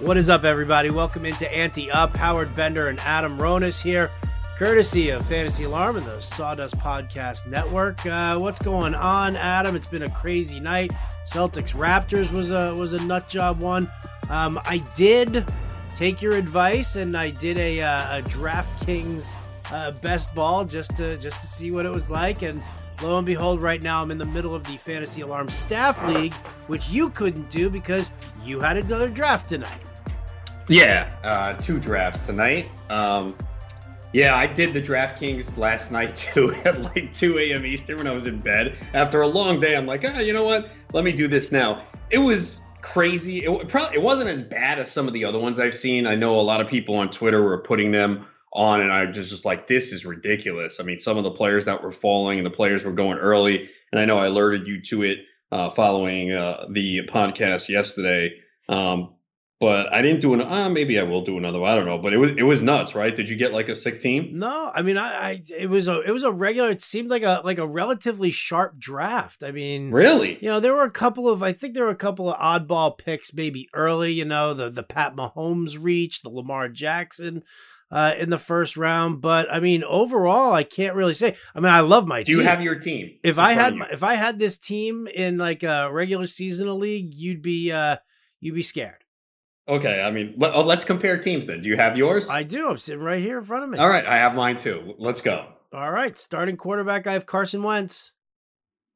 What is up, everybody? Welcome into Ante Up. Howard Bender and Adam Ronis here, courtesy of Fantasy Alarm and the Sawdust Podcast Network. Uh, what's going on, Adam? It's been a crazy night. Celtics Raptors was a was a nut job one. Um, I did take your advice and I did a, uh, a DraftKings uh, best ball just to just to see what it was like and lo and behold right now i'm in the middle of the fantasy alarm staff league which you couldn't do because you had another draft tonight. Yeah uh, two drafts tonight. Um, yeah i did the draftkings last night too at like 2 a.m eastern when i was in bed. After a long day i'm like ah, you know what? Let me do this now. It was crazy. It, probably, it wasn't as bad as some of the other ones i've seen. I know a lot of people on twitter were putting them on and I just was like, this is ridiculous. I mean, some of the players that were falling and the players were going early, and I know I alerted you to it uh, following uh, the podcast yesterday. Um, but I didn't do an. Uh, maybe I will do another. One. I don't know, but it was it was nuts, right? Did you get like a sick team? No, I mean, I, I it was a it was a regular. It seemed like a like a relatively sharp draft. I mean, really, you know, there were a couple of I think there were a couple of oddball picks maybe early. You know, the the Pat Mahomes reach, the Lamar Jackson uh, in the first round. But I mean, overall, I can't really say. I mean, I love my. Do team. you have your team? If I had, if I had this team in like a regular seasonal league, you'd be, uh, you'd be scared. Okay, I mean, let, us oh, compare teams then. Do you have yours? I do. I'm sitting right here in front of me. All right, I have mine too. Let's go. All right, starting quarterback, I have Carson Wentz.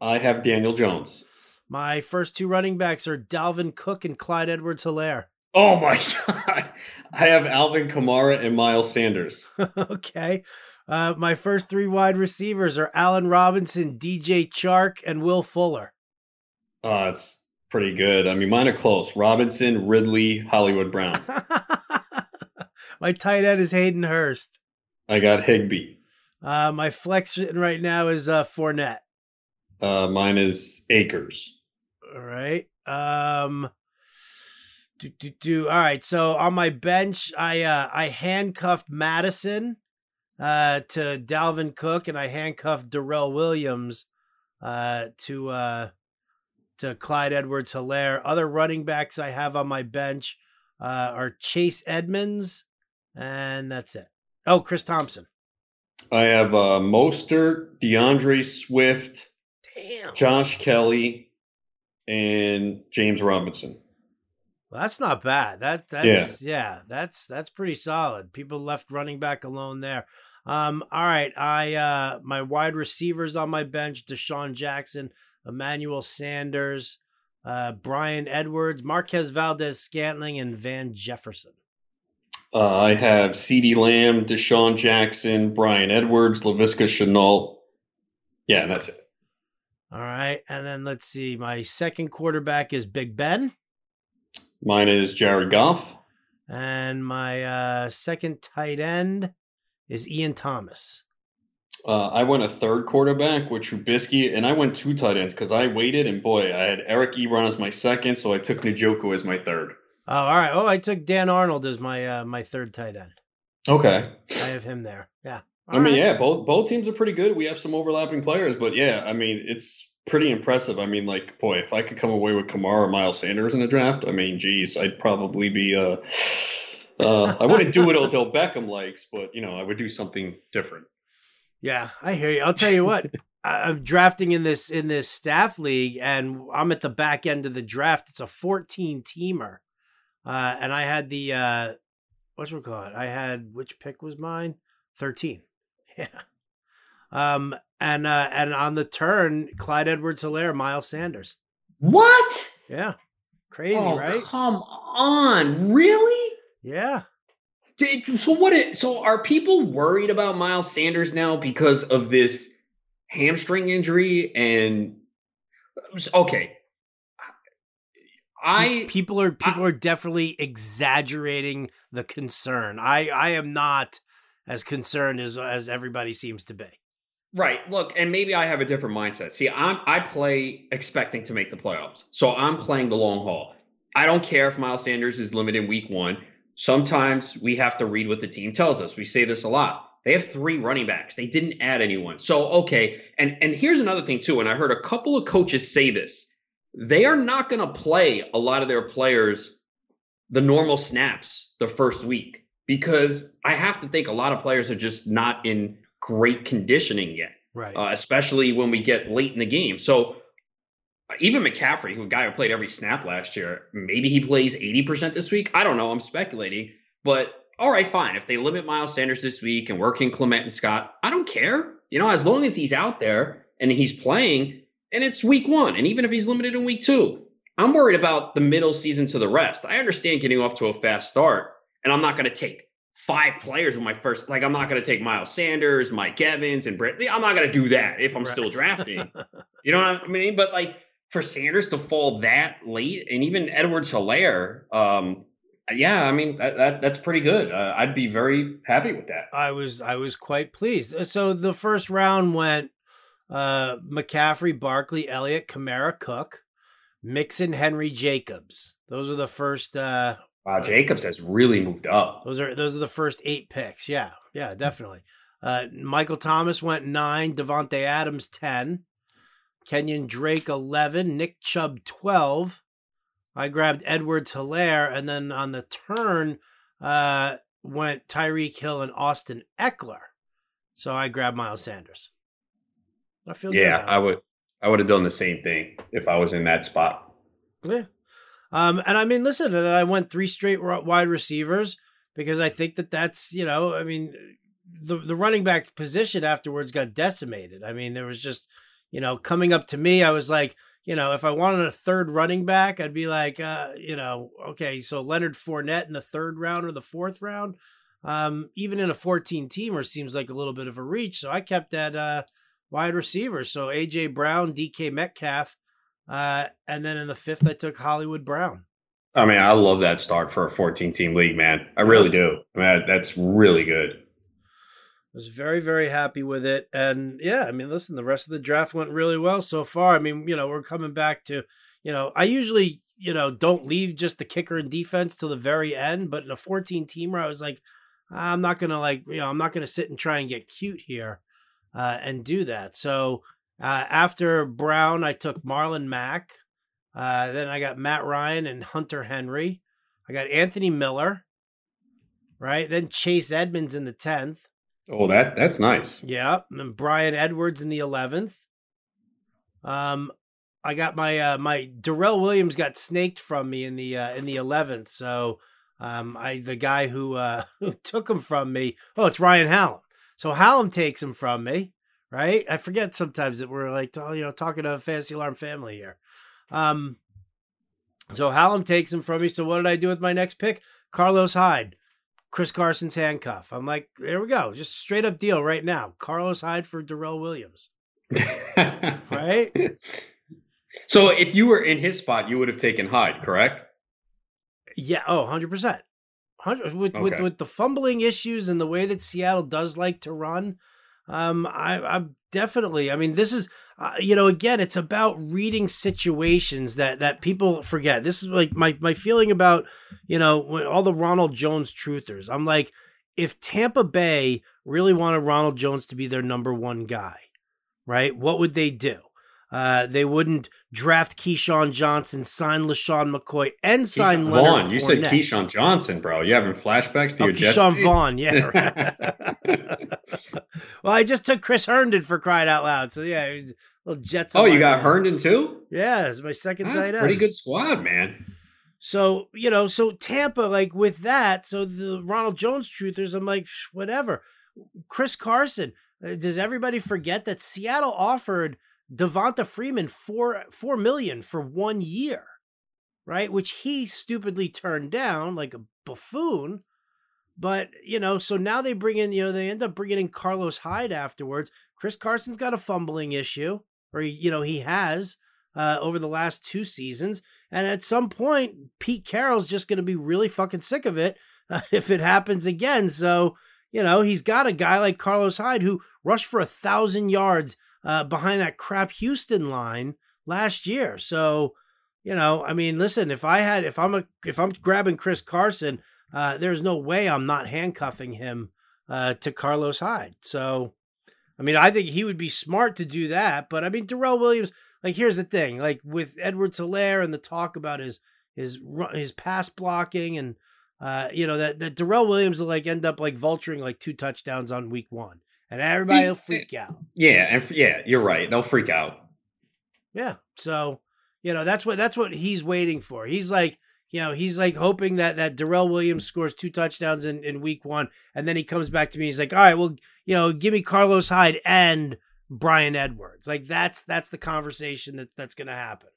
I have Daniel Jones. My first two running backs are Dalvin Cook and Clyde Edwards Helaire. Oh my god. I have Alvin Kamara and Miles Sanders. okay. Uh, my first three wide receivers are Allen Robinson, DJ Chark, and Will Fuller. Oh, it's pretty good. I mean, mine are close. Robinson, Ridley, Hollywood Brown. my tight end is Hayden Hurst. I got Higbee. Uh, my flex right now is uh, Fournette. Uh, mine is Akers. All right. Um, do, do, do. All right. So on my bench, I uh, I handcuffed Mattison uh, to Dalvin Cook, and I handcuffed Darrel Williams uh, to uh, to Clyde Edwards Helaire. Other running backs I have on my bench uh, are Chase Edmonds, and that's it. Oh, Chris Thompson. I have uh, Mostert, D'Andre Swift, Damn. Josh Kelley, and James Robinson. Well, that's not bad. That that's yeah. yeah, that's that's pretty solid. People left running back alone there. Um, all right, I uh my wide receivers on my bench: DeSean Jackson, Emmanuel Sanders, uh, Bryan Edwards, Marquez Valdes-Scantling, and Van Jefferson. Uh, I have CeeDee Lamb, DeSean Jackson, Bryan Edwards, Laviska Shenault. Yeah, that's it. All right, and then let's see. My second quarterback is Big Ben. Mine is Jared Goff. And my uh, second tight end is Ian Thomas. Uh, I went a third quarterback with Trubisky, and I went two tight ends because I waited, and boy, I had Eric Ebron as my second, so I took Njoku as my third. Oh, all right. Oh, I took Dan Arnold as my uh, my third tight end. Okay, I have him there. Yeah. All I mean, right. yeah, both both teams are pretty good. We have some overlapping players, but yeah, I mean, it's pretty impressive. I mean, like, boy, if I could come away with Kamara or Miles Sanders in a draft, I mean, geez, I'd probably be. Uh, uh, I wouldn't do what Odell Beckham likes, but you know, I would do something different. Yeah, I hear you. I'll tell you what. I'm drafting in this in this staff league, and I'm at the back end of the draft. It's a 14 teamer, uh, and I had the uh, what's we call it? I had which pick was mine? 13. Yeah. Um, and uh, and on the turn, Clyde Edwards Helaire, Miles Sanders. What? Yeah. Crazy, oh, right? Come on. Really? Yeah. Did, So what it, so are people worried about Miles Sanders now because of this hamstring injury and okay. I people are people I, are definitely exaggerating the concern. I I am not as concerned as as everybody seems to be. Right. Look, and maybe I have a different mindset. See, I'm I play expecting to make the playoffs. So I'm playing the long haul. I don't care if Miles Sanders is limited in week 1. Sometimes we have to read what the team tells us. We say this a lot. They have three running backs. They didn't add anyone. So okay, and and here's another thing too, and I heard a couple of coaches say this. They are not going to play a lot of their players the normal snaps the first week because I have to think a lot of players are just not in great conditioning yet, right? Uh, especially when we get late in the game. So even McCaffrey, who a guy who played every snap last year, maybe he plays 80% this week. I don't know. I'm speculating. But all right, fine. If they limit Miles Sanders this week and work in Clement and Scott, I don't care. You know, as long as he's out there and he's playing, and it's week one, and even if he's limited in week two, I'm worried about the middle season to the rest. I understand getting off to a fast start, and I'm not going to take five players with my first. Like, I'm not going to take Miles Sanders, Mike Evans, and Brett. I'm not going to do that if I'm right. still drafting. you know what I mean? But like, for Sanders to fall that late, and even Edwards Helaire, um, yeah, I mean that, that that's pretty good. Uh, I'd be very happy with that. I was I was quite pleased. Uh, so the first round went uh, McCaffrey, Barkley, Elliott, Kamara, Cook, Mixon, Henry, Jacobs. Those are the first. Uh, wow, Jacobs has really moved up. Those are those are the first eight picks. Yeah, yeah, definitely. Uh, Michael Thomas went nine. Davante Adams ten. Kenyan Drake 11, Nick Chubb 12. I grabbed Edwards Helaire, and then on the turn uh, went Tyreek Hill and Austin Ekeler. So I grabbed Miles Sanders. I feel yeah, I would I would have done the same thing if I was in that spot. Yeah. Um, and I mean, listen, and I went three straight wide receivers because I think that that's you know, I mean, the the running back position afterwards got decimated. I mean, there was just you know, coming up to me, I was like, you know, if I wanted a third running back, I'd be like, uh, you know, okay, so Leonard Fournette in the third round or the fourth round, um, even in a 14 teamer seems like a little bit of a reach. So I kept that uh, wide receiver. So AJ Brown, DK Metcalf, uh, and then in the fifth, I took Hollywood Brown. I mean, I love that start for a 14 team league, man. I really do. I mean, that's really good I was very very happy with it and yeah i mean listen the rest of the draft went really well so far i mean you know we're coming back to you know i usually you know don't leave just the kicker and defense till the very end but in a 14 teamer i was like i'm not gonna like you know i'm not gonna sit and try and get cute here uh, and do that so uh, after brown i took marlon mack uh, then i got matt ryan and hunter henry i got anthony miller right then chase edmonds in the 10th Oh, that that's nice. Yeah, and Bryan Edwards in the eleventh. Um, I got my uh, my Darrel Williams got snaked from me in the uh, in the eleventh. So, um, I the guy who uh, who took him from me. Oh, it's Ryan Hallam. So Hallam takes him from me. Right? I forget sometimes that we're like you know talking to a Fantasy Alarm family here. Um, so Hallam takes him from me. So what did I do with my next pick? Carlos Hyde. Chris Carson's handcuff. I'm like, there we go. Just straight up deal right now. Carlos Hyde for Darrel Williams. right? So if you were in his spot, you would have taken Hyde, correct? Yeah. Oh, 100%. 100 with, okay. with with the fumbling issues and the way that Seattle does like to run, um, I, I'm definitely. I mean, this is uh, you know, again, it's about reading situations that that people forget. This is like my my feeling about you know all the Ronald Jones truthers. I'm like, if Tampa Bay really wanted Ronald Jones to be their number one guy, right? What would they do? Uh, they wouldn't draft Keyshawn Johnson, sign LeSean McCoy, and sign Keyshawn Leonard Vaughn. You said Keyshawn Johnson, bro. You having flashbacks to oh, your Keyshawn Jets Vaughn, yeah. well, I just took Chris Herndon for crying out loud. So yeah, little Jets. Oh, you got Herndon too? Yeah, it's my second That's tight end. Pretty good squad, man. So you know, so Tampa, like with that, so the Ronald Jones truthers, I'm like, whatever. Chris Carson. Uh, does everybody forget that Seattle offered Devonta Freeman four four million for one year, right? Which he stupidly turned down like a buffoon. But you know, so now they bring in, you know, they end up bringing in Carlos Hyde afterwards. Chris Carson's got a fumbling issue, or you know, he has uh, over the last two seasons. And at some point, Pete Carroll's just going to be really fucking sick of it uh, if it happens again. So you know, he's got a guy like Carlos Hyde who rushed for a thousand yards uh, behind that crap Houston line last year. So, you know, I mean, listen, if I had, if I'm a, if I'm grabbing Chris Carson, uh, there's no way I'm not handcuffing him uh, to Carlos Hyde. So, I mean, I think he would be smart to do that. But I mean, Darrel Williams, like, here's the thing, like with Edward Helaire and the talk about his his his pass blocking, and uh, you know that that Darrel Williams will like end up like vulturing like two touchdowns on week one, and everybody will freak out. Yeah, and yeah, you're right. They'll freak out. Yeah, so you know that's what that's what he's waiting for. He's like you know, he's like hoping that that Darrel Williams scores two touchdowns in, in week one, and then he comes back to me. He's like, all right, well, you know, give me Carlos Hyde and Bryan Edwards. Like that's that's the conversation that that's going to happen.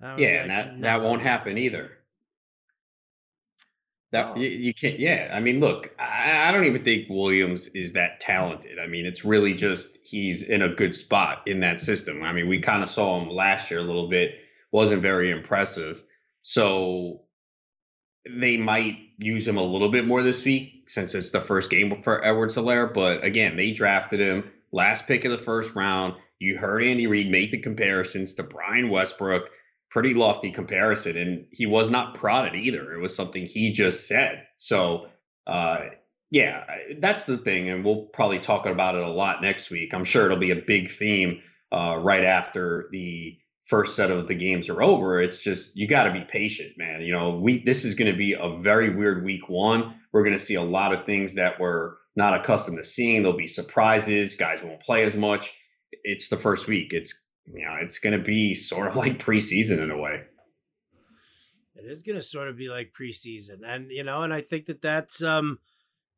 Yeah, like, that no. that won't happen either. That you, you, can't. Yeah, I mean, look, I, I don't even think Williams is that talented. I mean, it's really just he's in a good spot in that system. I mean, we kind of saw him last year a little bit, wasn't very impressive. So they might use him a little bit more this week since it's the first game for Edwards Helaire. But again, they drafted him last pick of the first round. You heard Andy Reid make the comparisons to Brian Westbrook, pretty lofty comparison, and he was not prodded either. It was something he just said. So, uh, yeah, that's the thing, and we'll probably talk about it a lot next week. I'm sure it'll be a big theme uh, right after the first set of the games are over. It's just you got to be patient, man. You know, we this is going to be a very weird week one. We're going to see a lot of things that we're not accustomed to seeing. There'll be surprises. Guys won't play as much. It's the first week. It's you know, it's going to be sort of like preseason in a way. It is going to sort of be like preseason, and you know, and I think that that's um,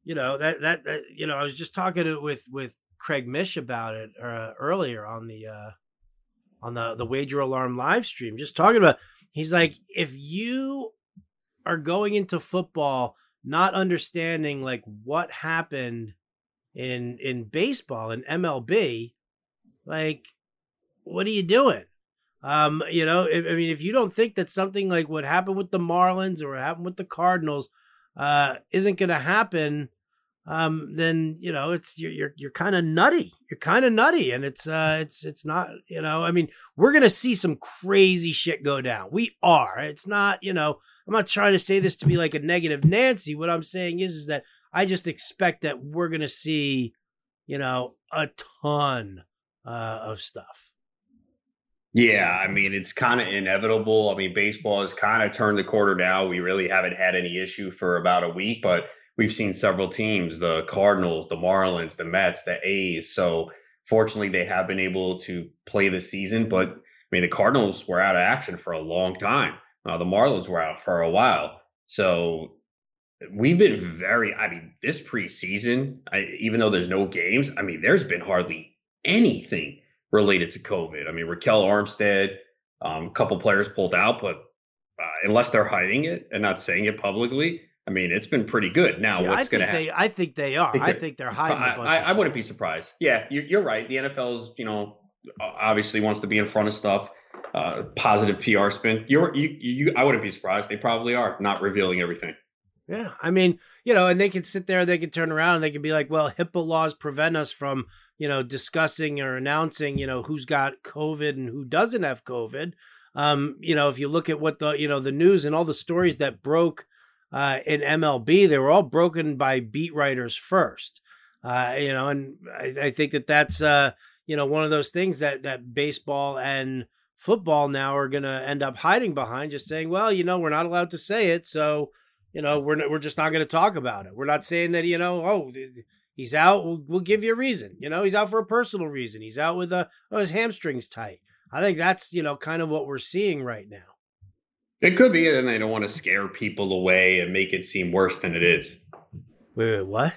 you know, that that, that you know, I was just talking with with Craig Mish about it uh, earlier on the uh on the the wager alarm live stream just talking about he's like if you are going into football not understanding like what happened in in baseball and MLB like what are you doing um you know if, i mean if you don't think that something like what happened with the marlins or what happened with the cardinals uh isn't going to happen um, then you know it's you're you're, you're kind of nutty. You're kind of nutty, and it's uh it's it's not you know I mean we're gonna see some crazy shit go down. We are. It's not you know I'm not trying to say this to be like a negative Nancy. What I'm saying is is that I just expect that we're gonna see you know a ton uh, of stuff. Yeah, I mean it's kind of inevitable. I mean baseball has kind of turned the corner now. We really haven't had any issue for about a week, but we've seen several teams the Cardinals, the Marlins, the Mets, the A's. So fortunately, they have been able to play the season. But I mean, the Cardinals were out of action for a long time. Uh, the Marlins were out for a while. So we've been very, I mean, this preseason, I, even though there's no games, I mean, there's been hardly anything related to COVID. I mean, Ryquell Armstead, um, a couple players pulled out, but uh, unless they're hiding it and not saying it publicly, I mean, it's been pretty good. Now, yeah, what's going to happen? I think they are. I think, I think they're hiding. I, I, I wouldn't be surprised. Yeah, you're, right. The NFL's, you know, obviously wants to be in front of stuff. Uh, positive PR spin. You're, you, you, I wouldn't be surprised. They probably are not revealing everything. Yeah, I mean, you know, and they can sit there, they can turn around, and they can be like, "Well, HIPAA laws prevent us from, you know, discussing or announcing, you know, who's got COVID and who doesn't have COVID." Um, you know, if you look at what the, you know, the news and all the stories that broke uh, in MLB, they were all broken by beat writers first. Uh, you know, and I, I, think that that's uh, you know one of those things that that baseball and football now are going to end up hiding behind, just saying, well, you know, we're not allowed to say it, so you know, we're we're just not going to talk about it. We're not saying that you know, oh, he's out. We'll, we'll, give you a reason. You know, he's out for a personal reason. He's out with a oh, his hamstrings tight. I think that's you know kind of what we're seeing right now. It could be, and they don't want to scare people away and make it seem worse than it is. Wait, wait, what?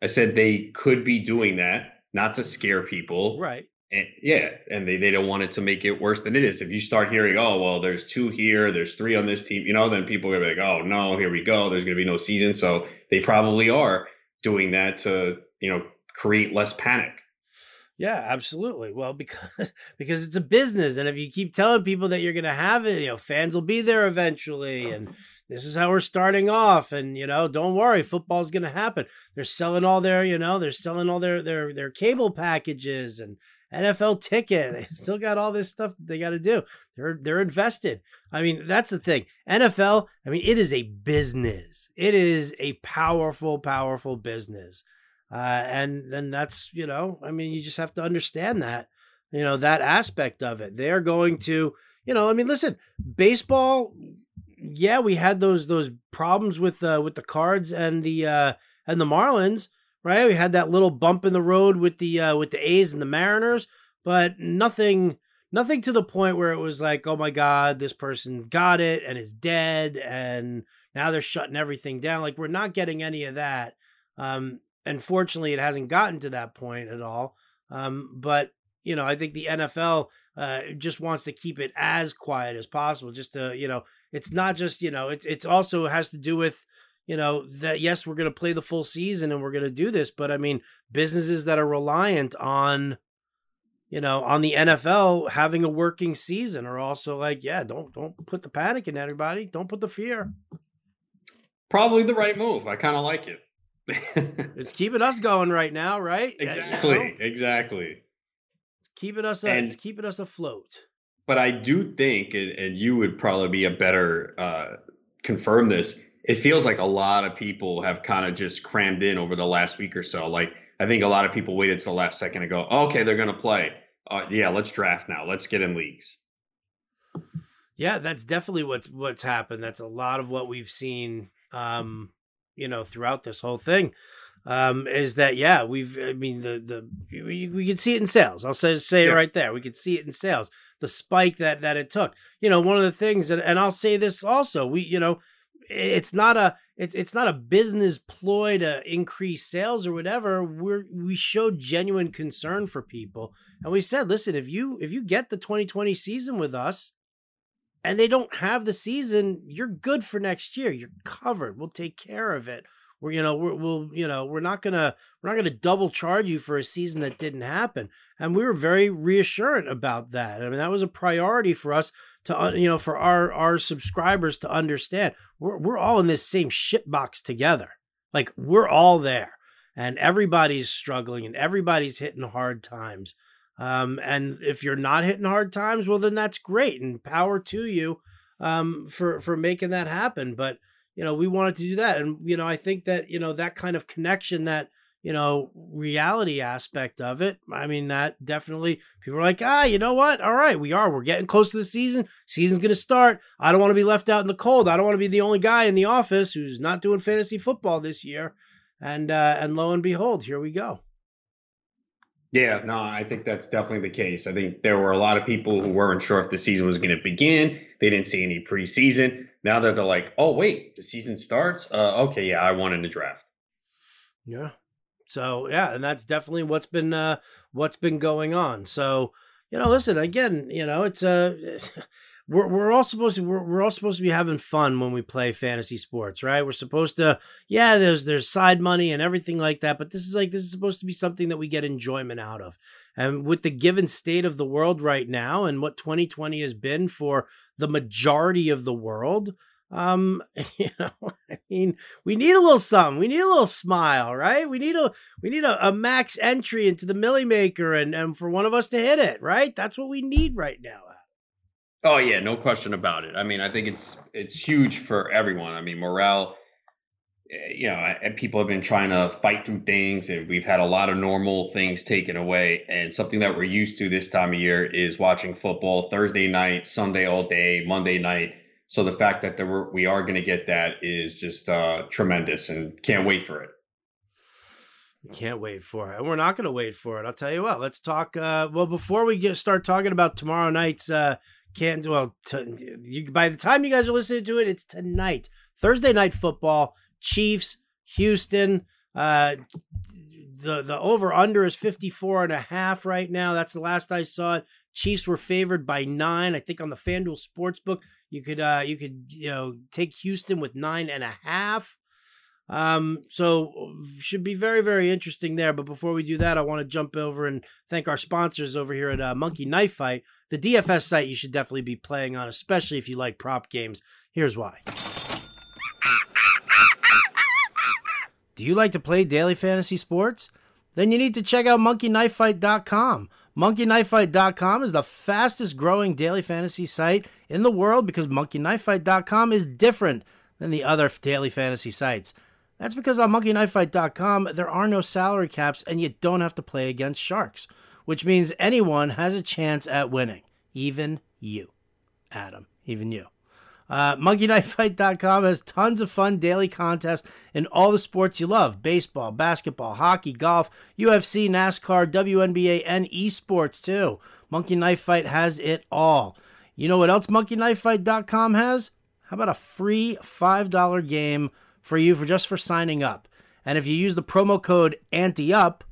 I said they could be doing that, not to scare people. Right. And yeah, and they, they don't want it to make it worse than it is. If you start hearing, oh, well, there's two here, there's three on this team, you know, then people are gonna be like, oh no, here we go. There's gonna be no season. So they probably are doing that to, you know, create less panic. Yeah, absolutely. Well, because because it's a business, and if you keep telling people that you're going to have it, you know, fans will be there eventually, and uh-huh. this is how we're starting off, and you know, don't worry, football's going to happen. They're selling all their, you know, they're selling all their their their cable packages and NFL ticket. They still got all this stuff that they got to do. They're they're invested. I mean, that's the thing. NFL. I mean, it is a business. It is a powerful, powerful business. Uh, and then that's, you know, I mean, you just have to understand that, you know, that aspect of it. They're going to, you know, I mean, listen, baseball. Yeah, we had those those problems with uh, with the Cards and the uh, and the Marlins, right? We had that little bump in the road with the uh, with the A's and the Mariners, but nothing nothing to the point where it was like, oh my god, this person got it and is dead, and now they're shutting everything down. Like we're not getting any of that. Um, and fortunately, it hasn't gotten to that point at all. Um, but you know, I think the NFL uh, just wants to keep it as quiet as possible. Just to you know, it's not just you know, it's it's also has to do with you know that yes, we're going to play the full season and we're going to do this, but I mean, businesses that are reliant on you know on the NFL having a working season are also like, yeah, don't don't put the panic in everybody, don't put the fear. Probably the right move. I kind of like it. it's keeping us going right now, right? Exactly. You know? Exactly. It's keeping us. Uh, and, it's keeping us afloat. But I do think, and, and you would probably be a better uh, confirm this. It feels like a lot of people have kind of just crammed in over the last week or so. Like I think a lot of people waited to the last second to go, oh, okay, they're going to play. Uh, yeah, let's draft now. Let's get in leagues. Yeah, that's definitely what's what's happened. That's a lot of what we've seen um, you know, throughout this whole thing, um, is that yeah, we've I mean the the we, we can see it in sales. I'll say say yeah. it right there. We can see it in sales. The spike that that it took. You know, one of the things, and, and I'll say this also, we you know, it's not a it's it's not a business ploy to increase sales or whatever. We're we showed genuine concern for people, and we said, listen, if you if you get the 2020 season with us, and they don't have the season, you're good for next year. You're covered. We'll take care of it. We're you know we're, we'll you know we're not gonna we're not gonna double charge you for a season that didn't happen. And we were very reassuring about that. I mean that was a priority for us to you know for our our subscribers to understand. We're we're all in this same shit box together. Like we're all there, and everybody's struggling and everybody's hitting hard times. Um, and if you're not hitting hard times, well, then that's great and power to you um, for for making that happen. But you know, we wanted to do that, and you know, I think that you know that kind of connection, that you know, reality aspect of it. I mean, that definitely people are like, ah, you know what? All right, we are. We're getting close to the season. Season's going to start. I don't want to be left out in the cold. I don't want to be the only guy in the office who's not doing fantasy football this year. And uh, and lo and behold, here we go. Yeah, no, I think that's definitely the case. I think there were a lot of people who weren't sure if the season was going to begin. They didn't see any preseason. Now that they're like, oh wait, the season starts. Uh, okay, yeah, I wanted to draft. Yeah. So yeah, and that's definitely what's been uh, what's been going on. So you know, listen again. You know, it's uh, we're we're all supposed to we're, we're all supposed to be having fun when we play fantasy sports, right? We're supposed to yeah, there's there's side money and everything like that, but this is like this is supposed to be something that we get enjoyment out of. And with the given state of the world right now and what 2020 has been for the majority of the world, um you know i mean we need a little something we need a little smile right we need a we need a, a max entry into the Milly Maker and and for one of us to hit it right that's what we need right now Oh yeah, no question about it. I mean, I think it's it's huge for everyone. I mean, morale. Eh, you know, people have been trying to fight through things, and we've had a lot of normal things taken away. And something that we're used to this time of year is watching football Thursday night, Sunday all day, Monday night. So the fact that there were, we are going to get that is just uh, tremendous, and can't wait for it. Can't wait for it. We're not going to wait for it. I'll tell you what. Let's talk. Uh, well, before we get start talking about tomorrow night's uh, can't well t- you, by the time you guys are listening to it it's tonight thursday night football chiefs houston uh the the over under is 54 and a half right now that's the last i saw it chiefs were favored by nine i think on the fanduel sportsbook you could uh you could you know take houston with nine and a half um, so should be very, very interesting there. But before we do that, I want to jump over and thank our sponsors over here at uh, Monkey Knife Fight, the DFS site you should definitely be playing on, especially if you like prop games. Here's why. Do you like to play daily fantasy sports? Then you need to check out monkeyknifefight.com. Monkeyknifefight.com is the fastest growing daily fantasy site in the world because monkeyknifefight.com is different than the other daily fantasy sites. That's because on monkeyknifefight.com, there are no salary caps and you don't have to play against sharks, which means anyone has a chance at winning, even you. Adam, even you. Uh, MonkeyKnifeFight.com has tons of fun daily contests in all the sports you love baseball, basketball, hockey, golf, UFC, NASCAR, WNBA, and esports too. Monkey Knife Fight has it all. You know what else MonkeyKnifeFight.com has? How about a free $5 game for you for just for signing up? And if you use the promo code ANTEUP,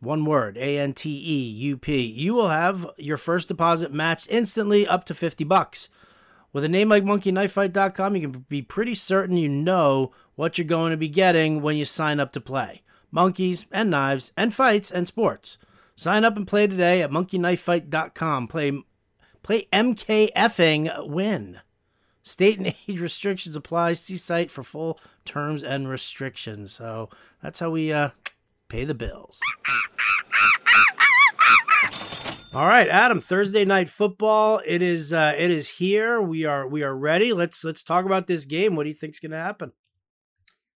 one word, A N T E U P, you will have your first deposit matched instantly up to 50 bucks. With a name like monkeyknifefight.com, you can be pretty certain you know what you're going to be getting when you sign up to play. Monkeys and knives and fights and sports. Sign up and play today at monkeyknifefight.com. Play play MKFing win. State and age restrictions apply. See site for full terms and restrictions. So that's how we uh, pay the bills. All right, Adam. Thursday night football. It is. Uh, it is here. We are. We are ready. Let's let's talk about this game. What do you think's going to happen?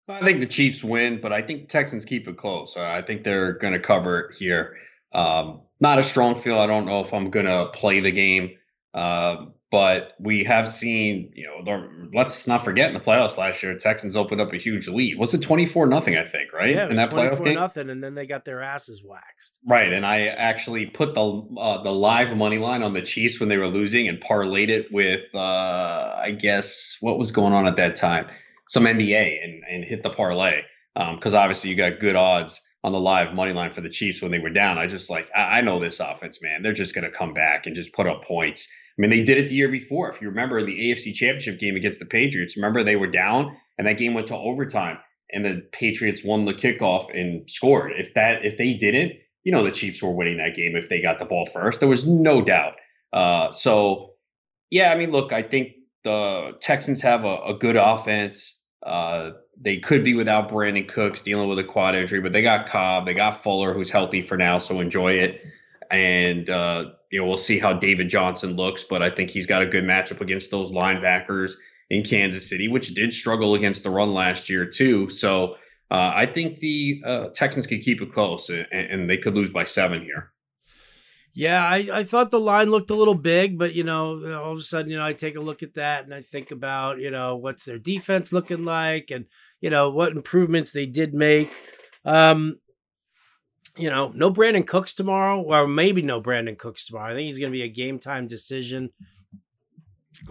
I think the Chiefs win, but I think Texans keep it close. Uh, I think they're going to cover here. Um, not a strong feel. I don't know if I'm going to play the game. Uh, but we have seen, you know, the, let's not forget in the playoffs last year, Texans opened up a huge lead. Was it twenty four nothing? I think right yeah, in that playoff game. Nothing, and then they got their asses waxed. Right, and I actually put the uh, the live money line on the Chiefs when they were losing and parlayed it with, uh, I guess, what was going on at that time, some NBA, and and hit the parlay because um, obviously you got good odds on the live money line for the Chiefs when they were down. I just like I, I know this offense, man. They're just going to come back and just put up points I mean, they did it the year before. If you remember the AFC Championship game against the Patriots, remember they were down and that game went to overtime and the Patriots won the kickoff and scored. If that if they didn't, you know the Chiefs were winning that game if they got the ball first. There was no doubt. Uh, so yeah, I mean, look, I think the Texans have a, a good offense. Uh, they could be without Brandin Cooks dealing with a quad injury, but they got Cobb, they got Fuller, who's healthy for now, so enjoy it. And uh, you know, we'll see how David Johnson looks, but I think he's got a good matchup against those linebackers in Kansas City, which did struggle against the run last year too. So uh, I think the uh, Texans could keep it close, and, and, they could lose by seven here. Yeah, I, I thought the line looked a little big, but you know, all of a sudden, you know, I take a look at that and I think about, you know, what's their defense looking like, and you know what improvements they did make. Um, you know, no Brandin Cooks tomorrow, or maybe no Brandin Cooks tomorrow. I think he's going to be a game time decision.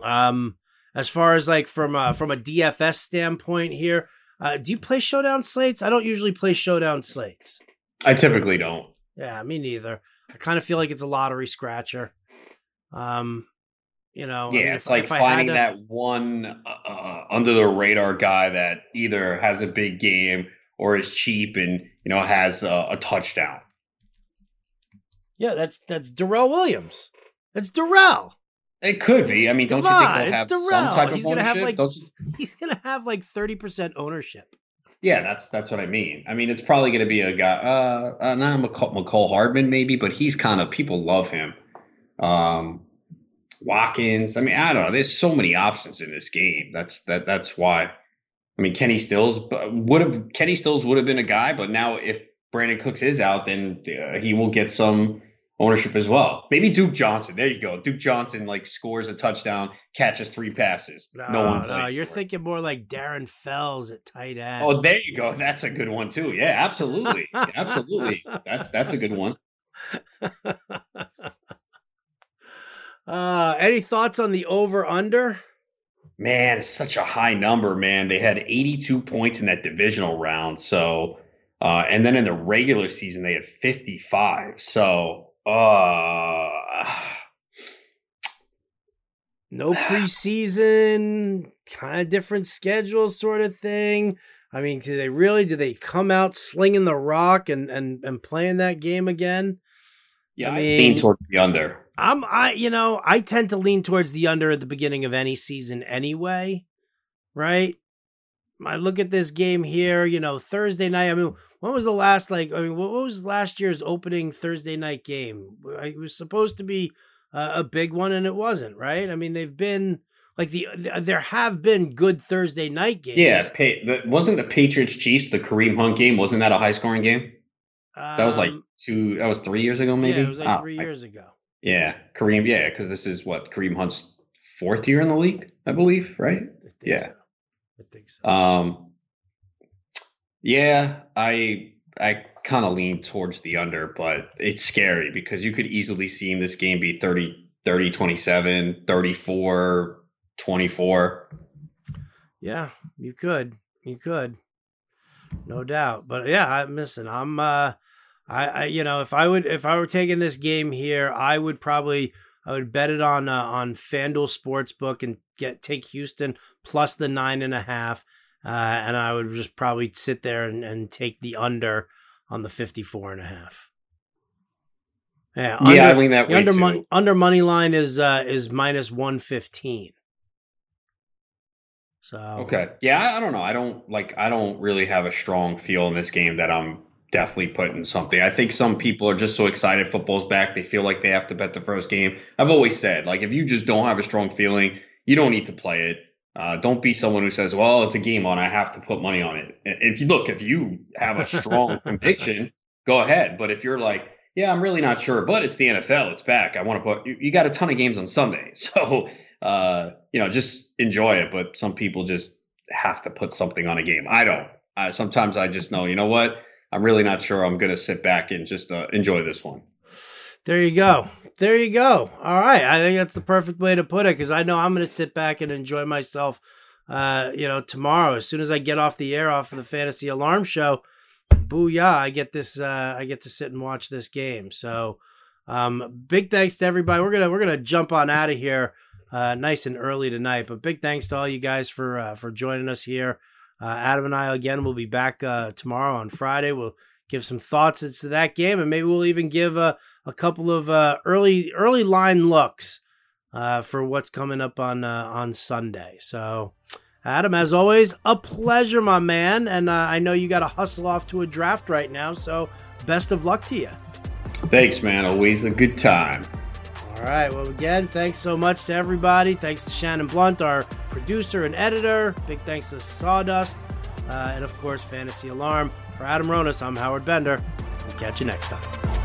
Um, as far as like from a, from a DFS standpoint here, uh, do you play showdown slates? I don't usually play showdown slates. I typically don't. Yeah, me neither. I kind of feel like it's a lottery scratcher. Um, you know, yeah, I mean, it's if, like if finding to... that one uh, uh, under the radar guy that either has a big game or is cheap and you know has a, a touchdown. Yeah, that's that's Darrel Williams. That's Darrell. It could be. I mean, Come don't you think they'll have Darrell. some type he's of gonna ownership? Have like, he's gonna have like thirty percent ownership. Yeah, that's that's what I mean. I mean, it's probably going to be a guy, uh, uh not Mecole, Mecole Hardman maybe, but he's kind of people love him. Um, Watkins. I mean, I don't know. There's so many options in this game. That's that. That's why. I mean, Kenny Stills would have Kenny Stills would have been a guy, but now if Brandin Cooks is out, then uh, he will get some ownership as well. Maybe Duke Johnson. There you go. Duke Johnson like scores a touchdown, catches three passes. No, no one. No, you're thinking more like Darren Fells at tight end. Oh, there you go. That's a good one too. Yeah, absolutely, absolutely. That's that's a good one. uh, any thoughts on the over under? Man, it's such a high number, man. They had 82 points in that divisional round. So, uh, and then in the regular season, they had 55. So, uh, no preseason, kind of different schedule, sort of thing. I mean, do they really? Do they come out slinging the rock and and and playing that game again? Yeah, I, mean, I lean towards the under. I'm I you know, I tend to lean towards the under at the beginning of any season anyway, right? I look at this game here, you know, Thursday night. I mean, when was the last like I mean, what was last year's opening Thursday night game? It was supposed to be a, a big one and it wasn't, right? I mean, they've been like the, the there have been good Thursday night games. Yeah, wasn't the Patriots Chiefs the Kareem Hunt game? Wasn't that a high scoring game? That was like um, two. That was three years ago, maybe. Yeah, it was like oh, three I, years ago. Yeah, Kareem. Yeah, because this is what Kareem Hunt's fourth year in the league, I believe, right? I Yeah. so. I think so. Um, yeah, I I kind of lean towards the under, but it's scary because you could easily see in this game be 30, 30 27, 34, 24. Yeah, you could. You could. No doubt. But yeah, I'm listen, I'm uh I, I you know, if I would if I were taking this game here, I would probably I would bet it on uh, on FanDuel Sportsbook and get take Houston plus the nine and a half. Uh, and I would just probably sit there and, and take the under on the 54 and a half. Yeah, under, yeah, I lean that way under too. money under money line is uh is minus 115. So Okay. Yeah, I don't know. I don't like. I don't really have a strong feel in this game that I'm definitely putting something. I think some people are just so excited football's back. They feel like they have to bet the first game. I've always said, like, if you just don't have a strong feeling, you don't need to play it. Uh, don't be someone who says, "Well, it's a game on. I have to put money on it." If you look, if you have a strong conviction, go ahead. But if you're like, "Yeah, I'm really not sure," but it's the NFL, it's back. I want to put. You, you got a ton of games on Sunday, so uh, you know, just enjoy it. But some people just have to put something on a game. I don't. Uh, sometimes I just know, you know what? I'm really not sure. I'm going to sit back and just uh, enjoy this one. There you go. There you go. All right. I think that's the perfect way to put it because I know I'm going to sit back and enjoy myself, uh, you know, tomorrow. As soon as I get off the air off of the Fantasy Alarm Show, booyah, I get this, uh, I get to sit and watch this game. So, um, big thanks to everybody. We're to, we're to jump on out of here, uh, nice and early tonight, but big thanks to all you guys for, uh, for joining us here. Uh, Adam and I again will be back uh, tomorrow on Friday. We'll give some thoughts as to that game, and maybe we'll even give a, a couple of uh, early early line looks uh, for what's coming up on uh, on Sunday. So, Adam, as always, a pleasure, my man. And uh, I know you got to hustle off to a draft right now, so best of luck to you. Thanks, man. Always a good time. All right. Well, again, thanks so much to everybody. Thanks to Shannon Blunt, our producer and editor. Big thanks to Sawdust. Uh, and of course, Fantasy Alarm. For Adam Ronis, I'm Howard Bender. We'll catch you next time.